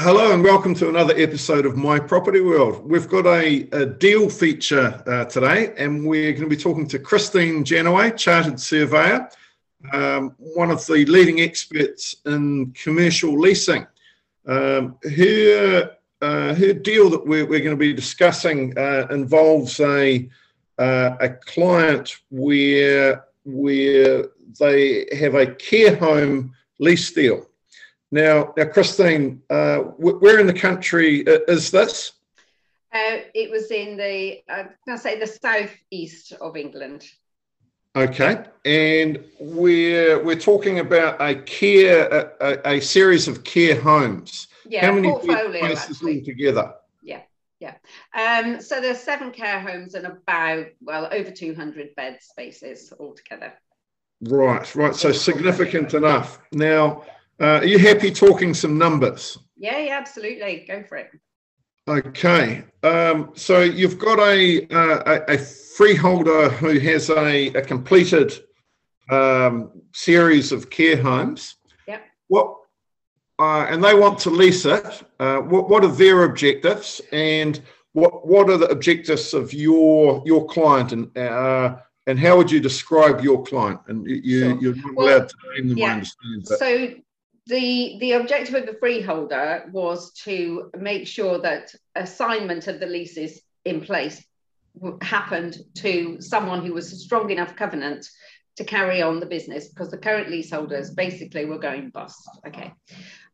Hello and welcome to another episode of My Property World. We've got a, a deal feature uh, today, and we're going to be talking to Christine Janaway, Chartered Surveyor, um, one of the leading experts in commercial leasing. Um, her, uh, her deal that we're, we're, going to be discussing uh, involves a, uh, a client where, where they have a care home lease deal. Now, now, Christine, uh, where in the country is this? Uh, it was in the, uh, I say, the southeast of England. Okay, and we're we're talking about a care, a, a series of care homes. Yeah, How many portfolio, places altogether? Yeah, yeah. Um, so there's seven care homes and about well over 200 bed spaces altogether. Right, right. So significant enough. Now, uh, are you happy talking some numbers? Yeah, yeah, absolutely. Go for it. Okay. Um, so you've got a, uh, a, a freeholder who has a, a completed um, series of care homes. Yep. What uh, and they want to lease it. Uh, what what are their objectives and what what are the objectives of your your client and uh, and how would you describe your client? And you Sure. you're not Well, allowed to name them. I yeah. understand. But So the the objective of the freeholder was to make sure that assignment of the leases in place happened to someone who was a strong enough covenant to carry on the business because the current leaseholders basically were going bust. Okay,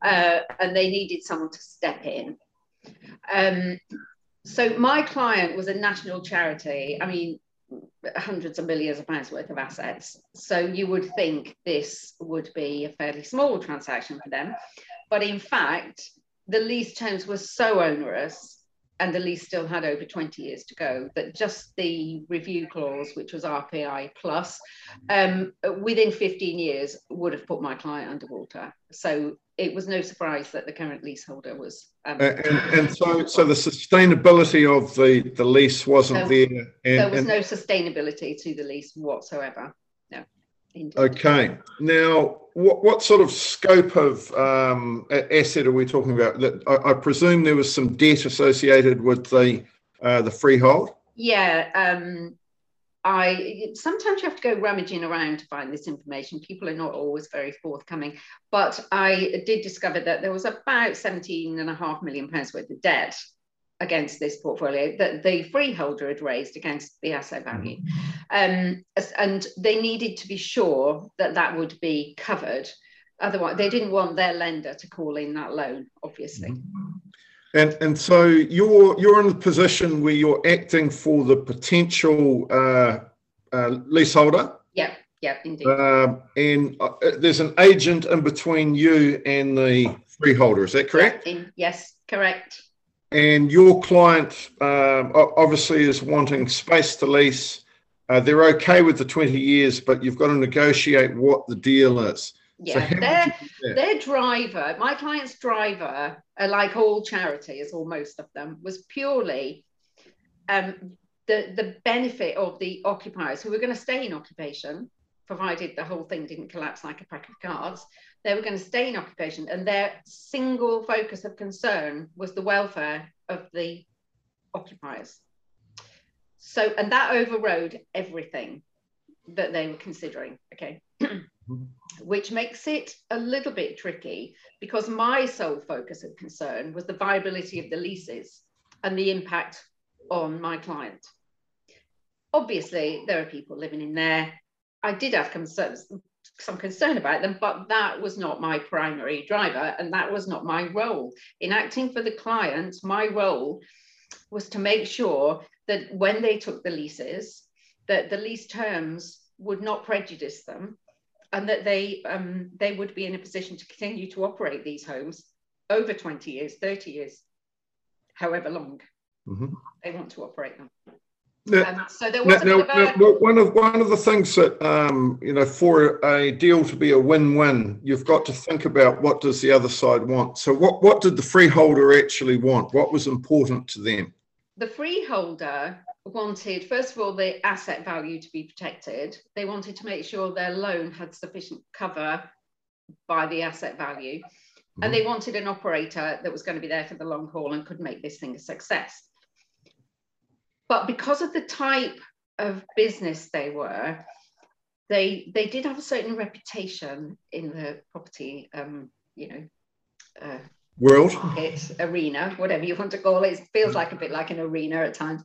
uh, and they needed someone to step in. Um, so my client was a national charity. I mean, hundreds of millions of pounds worth of assets. So you would think this would be a fairly small transaction for them. But in fact, the lease terms were so onerous and the lease still had over 20 years to go that just the review clause, which was RPI plus, um, within 15 years would have put my client underwater. So it was no surprise that the current leaseholder was. Um, and, and so so the sustainability of the, the lease wasn't No, there. And, there was and- no sustainability to the lease whatsoever. Okay. Now, what, what sort of scope of um, asset are we talking about? That I, I presume there was some debt associated with the uh, the freehold. Yeah, um, I sometimes you have to go rummaging around to find this information. People are not always very forthcoming, but I did discover that there was about 17 and a half million pounds worth of debt against this portfolio that the freeholder had raised against the asset value. Um, and they needed to be sure that that would be covered. Otherwise, they didn't want their lender to call in that loan, obviously. And and so you're you're in a position where you're acting for the potential uh, uh, leaseholder, Yeah, yeah, indeed. um, and uh, there's an agent in between you and the freeholder. Is that correct? In, yes, correct. And your client um, obviously is wanting space to lease. Uh, they're okay with the 20 years, but you've got to negotiate what the deal is. Yeah, would their, you do that? their driver, my client's driver, like all charities or most of them, was purely um, the, the benefit of the occupiers who were going to stay in occupation, provided the whole thing didn't collapse like a pack of cards. They were going to stay in occupation, and their single focus of concern was the welfare of the occupiers. So, and that overrode everything that they were considering. Okay. mm-hmm. which makes it a little bit tricky because my sole focus of concern was the viability of the leases and the impact on my client. Obviously, there are people living in there. I did have concerns, some concern about them, but that was not my primary driver and that was not my role. In acting for the clients, my role was to make sure that when they took the leases, that the lease terms would not prejudice them and that they um, they would be in a position to continue to operate these homes over 20 years, 30 years, however long mm-hmm. they want to operate them. Now, um, so there was now, now, a... one of one of the things that um, you know for a deal to be a win-win, you've got to think about what does the other side want. So what what did the freeholder actually want? What was important to them? The freeholder wanted, first of all, the asset value to be protected. They wanted to make sure their loan had sufficient cover by the asset value. Mm-hmm. And they wanted an operator that was going to be there for the long haul and could make this thing a success. But because of the type of business they were, they they did have a certain reputation in the property, um, you know, uh, world market arena, whatever you want to call it. It feels like a bit like an arena at times.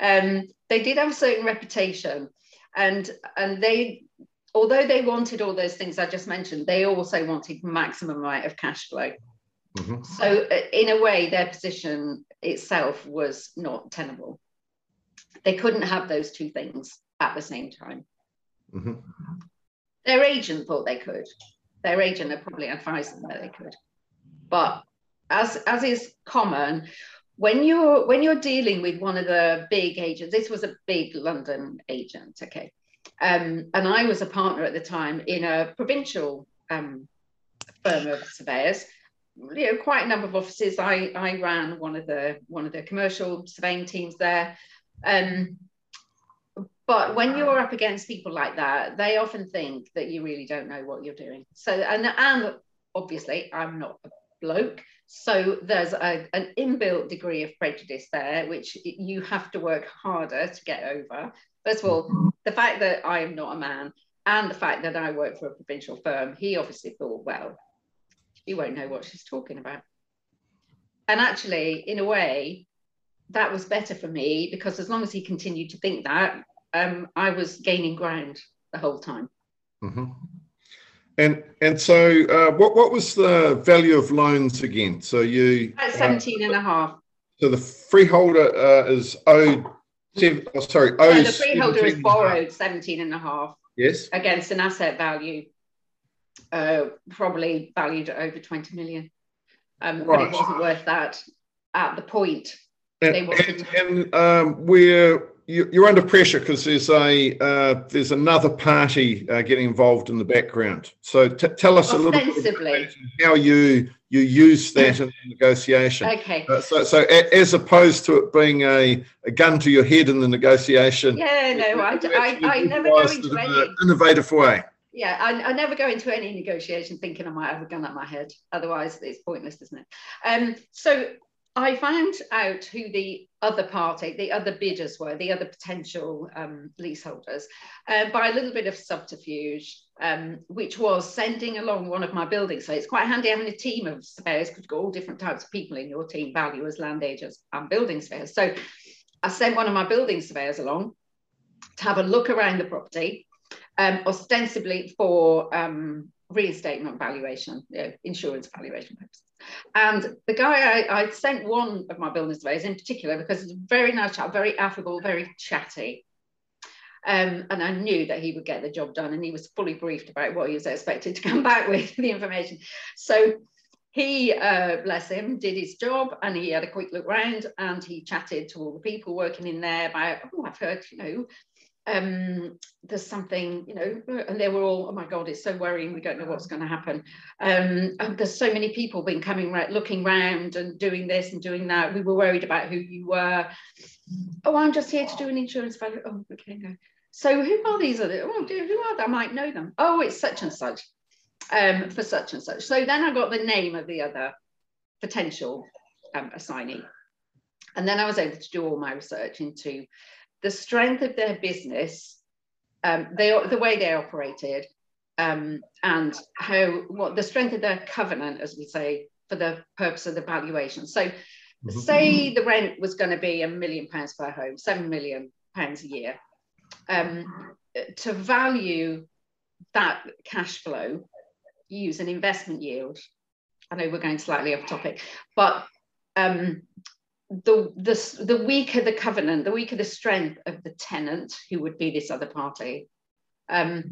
Um, they did have a certain reputation, and and they, although they wanted all those things I just mentioned, they also wanted maximum amount of cash flow. Mm-hmm. So uh, in a way, their position itself was not tenable. They couldn't have those two things at the same time. Mm-hmm. Their agent thought they could. Their agent had probably advised them that they could. But as as is common, when you're when you're dealing with one of the big agents, this was a big London agent, okay, um, and I was a partner at the time in a provincial um, firm of surveyors. You know, quite a number of offices. I I ran one of the one of the commercial surveying teams there. Um, but when you're up against people like that, they often think that you really don't know what you're doing. So and and obviously I'm not a bloke. So there's a, an inbuilt degree of prejudice there, which you have to work harder to get over. First of all, the fact that I am not a man and the fact that I work for a provincial firm, he obviously thought, well, he won't know what she's talking about. And actually, in a way, that was better for me because as long as he continued to think that, um, I was gaining ground the whole time. Mm-hmm. And and so, uh, what what was the value of loans again? So you at 17 uh, and a half. So the freeholder uh, is owed. Seven, oh, sorry, owes. No, the freeholder is borrowed 17 and a half. Yes. Against an asset value, uh, probably valued at over 20 million. Um, right. But it wasn't worth that at the point. And, they wanted and, and um, we're you're under pressure because there's a uh, there's another party uh, getting involved in the background. So t- tell us a little bit how you you use that in the negotiation. Okay. Uh, so so a, as opposed to it being a, a gun to your head in the negotiation. Yeah, no, I, I, I never go into any innovative way. Yeah, I, I, never go into any negotiation thinking I might have a gun at my head. Otherwise, it's pointless, isn't it? Um, so I found out who the other party, the other bidders were, the other potential um, leaseholders, uh, by a little bit of subterfuge, um, which was sending along one of my buildings. So it's quite handy having a team of surveyors, you've got all different types of people in your team, valuers, land agents, and building surveyors. So I sent one of my building surveyors along to have a look around the property, um, ostensibly for um, reinstatement valuation, you know, insurance valuation purposes. And the guy I, I sent one of my building surveyors in particular because he's a very nice chap, very affable, very chatty. Um, and I knew that he would get the job done, and he was fully briefed about what he was expected to come back with the information. So he, uh, bless him, did his job, and he had a quick look round, and he chatted to all the people working in there about, oh, I've heard, you know, um, there's something, you know, and they were all, oh my God, it's so worrying. We don't know what's going to happen. Um, there's so many people been coming, right, looking round and doing this and doing that. We were worried about who you were. Oh, I'm just here to do an insurance value. Oh, okay. So who are these Are other? Oh, who are they? I might know them. Oh, it's such and such um, for such and such. So then I got the name of the other potential um, assignee. And then I was able to do all my research into the strength of their business, um, they the way they operated, um, and how what the strength of their covenant, as we say, for the purpose of the valuation. So, mm-hmm. say the rent was going to be a million pounds per home, seven million pounds a year. Um, to value that cash flow, use an investment yield. I know we're going slightly off topic, but um, the, the, the weaker the covenant, the weaker the strength of the tenant, who would be this other party, um,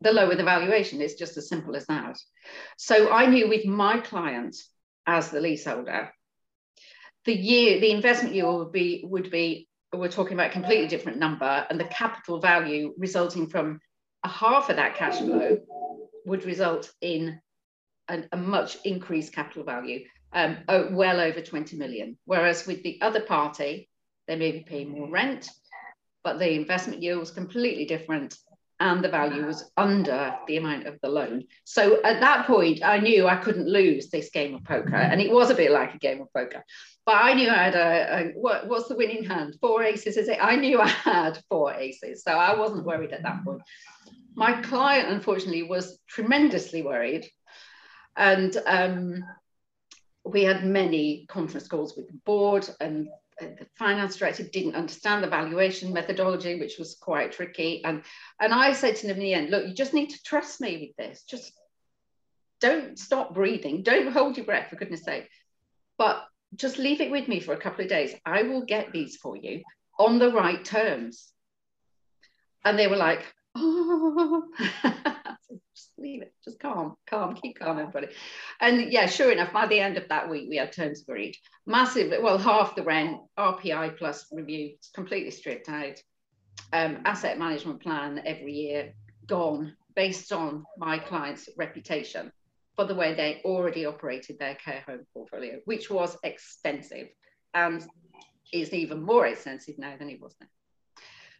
the lower the valuation. It's just as simple as that. So I knew with my client as the leaseholder, the year, the investment yield would be would be we're talking about a completely different number, and the capital value resulting from a half of that cash flow would result in a, a much increased capital value, um, well over 20 million. Whereas with the other party, they may be paying more rent, but the investment yield was completely different and the value was under the amount of the loan. So at that point, I knew I couldn't lose this game of poker. And it was a bit like a game of poker. But I knew I had a, a what, what's the winning hand? Four aces, is it? I knew I had four aces. So I wasn't worried at that point. My client, unfortunately, was tremendously worried. And um, we had many conference calls with the board and the finance director didn't understand the valuation methodology, which was quite tricky. And, and I said to them in the end, look, you just need to trust me with this. Just don't stop breathing. Don't hold your breath, for goodness sake. But just leave it with me for a couple of days. I will get these for you on the right terms. And they were like, oh. just leave it, just calm, calm, keep calm, everybody. And yeah, sure enough, by the end of that week, we had terms agreed. Massive, well, half the rent, RPI plus review, completely stripped out. Um, asset management plan every year gone based on my client's reputation for the way they already operated their care home portfolio, which was expensive and is even more expensive now than it was then.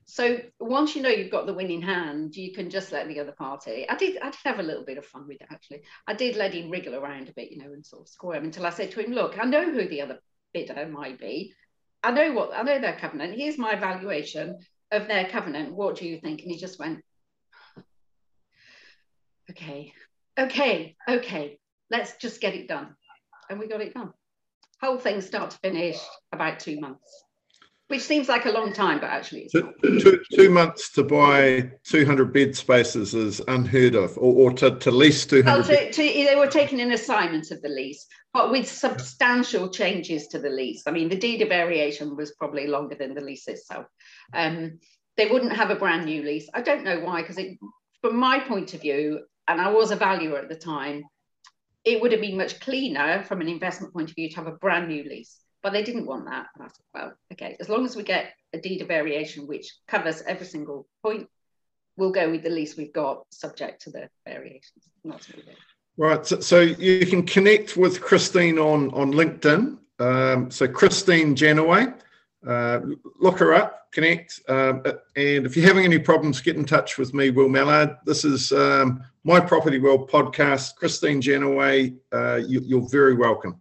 So once you know you've got the winning hand, you can just let the other party. I did I did have a little bit of fun with it actually. I did let him wriggle around a bit, you know, and sort of squirm until I said to him, look, I know who the other bidder might be. I know what I know their covenant. Here's my valuation of their covenant. What do you think? And he just went, okay, okay, okay, let's just get it done. And we got it done. Whole thing start to finish about two months which seems like a long time, but actually it's two, two, two, months to buy 200 bed spaces is unheard of, or, or to, to lease 200. Well, to, to, they were taking an assignment of the lease, but with substantial changes to the lease. I mean, the deed of variation was probably longer than the lease itself. Um, they wouldn't have a brand new lease. I don't know why, because from my point of view, and I was a valuer at the time, it would have been much cleaner from an investment point of view to have a brand new lease but they didn't want that. And I said, well, okay, as long as we get a deed of variation which covers every single point, we'll go with the lease we've got, subject to the variations. Right. So, so, you can connect with Christine on on LinkedIn. Um, so Christine Janaway, uh, look her up, connect, um, and if you're having any problems, get in touch with me, Will Mallard. This is um, my Property World podcast. Christine Janaway, uh, you, you're very welcome.